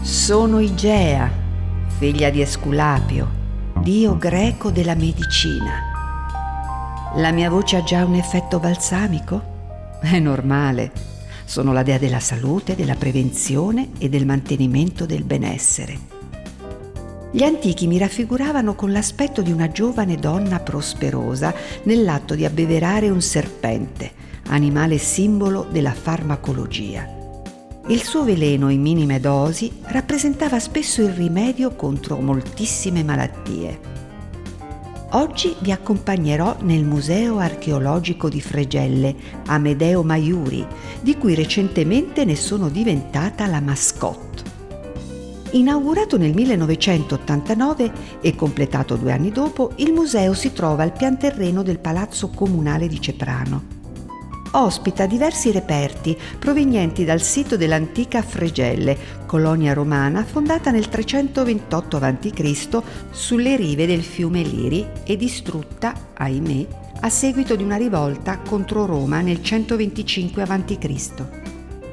Sono Igea, figlia di Esculapio, dio greco della medicina. La mia voce ha già un effetto balsamico? È normale. Sono la dea della salute, della prevenzione e del mantenimento del benessere. Gli antichi mi raffiguravano con l'aspetto di una giovane donna prosperosa nell'atto di abbeverare un serpente, animale simbolo della farmacologia. Il suo veleno in minime dosi rappresentava spesso il rimedio contro moltissime malattie. Oggi vi accompagnerò nel Museo archeologico di Fregelle, Amedeo Maiuri, di cui recentemente ne sono diventata la mascotte. Inaugurato nel 1989 e completato due anni dopo, il museo si trova al pian terreno del Palazzo Comunale di Ceprano ospita diversi reperti provenienti dal sito dell'antica Fregelle, colonia romana fondata nel 328 a.C. sulle rive del fiume Liri e distrutta, ahimè, a seguito di una rivolta contro Roma nel 125 a.C.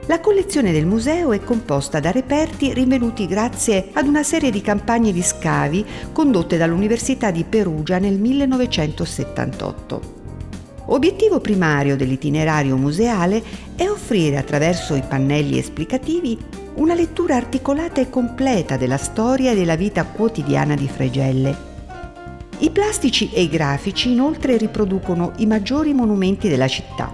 La collezione del museo è composta da reperti rinvenuti grazie ad una serie di campagne di scavi condotte dall'Università di Perugia nel 1978. Obiettivo primario dell'itinerario museale è offrire attraverso i pannelli esplicativi una lettura articolata e completa della storia e della vita quotidiana di Fregelle. I plastici e i grafici inoltre riproducono i maggiori monumenti della città.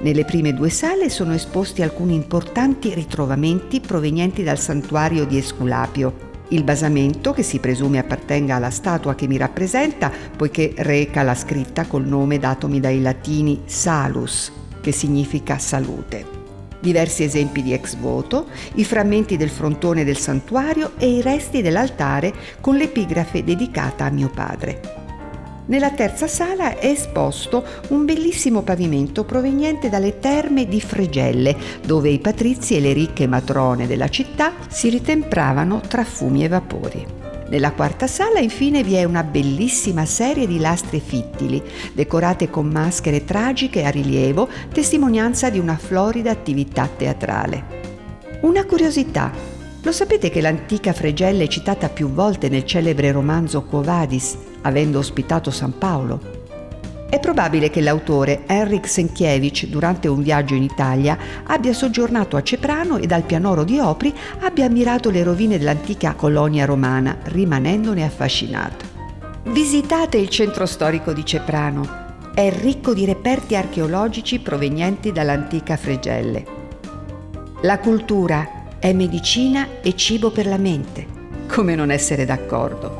Nelle prime due sale sono esposti alcuni importanti ritrovamenti provenienti dal santuario di Esculapio, il basamento, che si presume appartenga alla statua che mi rappresenta, poiché reca la scritta col nome datomi dai latini salus, che significa salute. Diversi esempi di ex voto, i frammenti del frontone del santuario e i resti dell'altare con l'epigrafe dedicata a mio padre. Nella terza sala è esposto un bellissimo pavimento proveniente dalle terme di Fregelle, dove i patrizi e le ricche matrone della città si ritempravano tra fumi e vapori. Nella quarta sala infine vi è una bellissima serie di lastre fittili, decorate con maschere tragiche a rilievo, testimonianza di una florida attività teatrale. Una curiosità, lo sapete che l'antica Fregelle è citata più volte nel celebre romanzo Quo Vadis, avendo ospitato San Paolo? È probabile che l'autore Henrik Senkiewicz, durante un viaggio in Italia, abbia soggiornato a Ceprano e dal pianoro di Opri abbia ammirato le rovine dell'antica colonia romana, rimanendone affascinato. Visitate il centro storico di Ceprano. È ricco di reperti archeologici provenienti dall'antica Fregelle. La cultura è medicina e cibo per la mente. Come non essere d'accordo?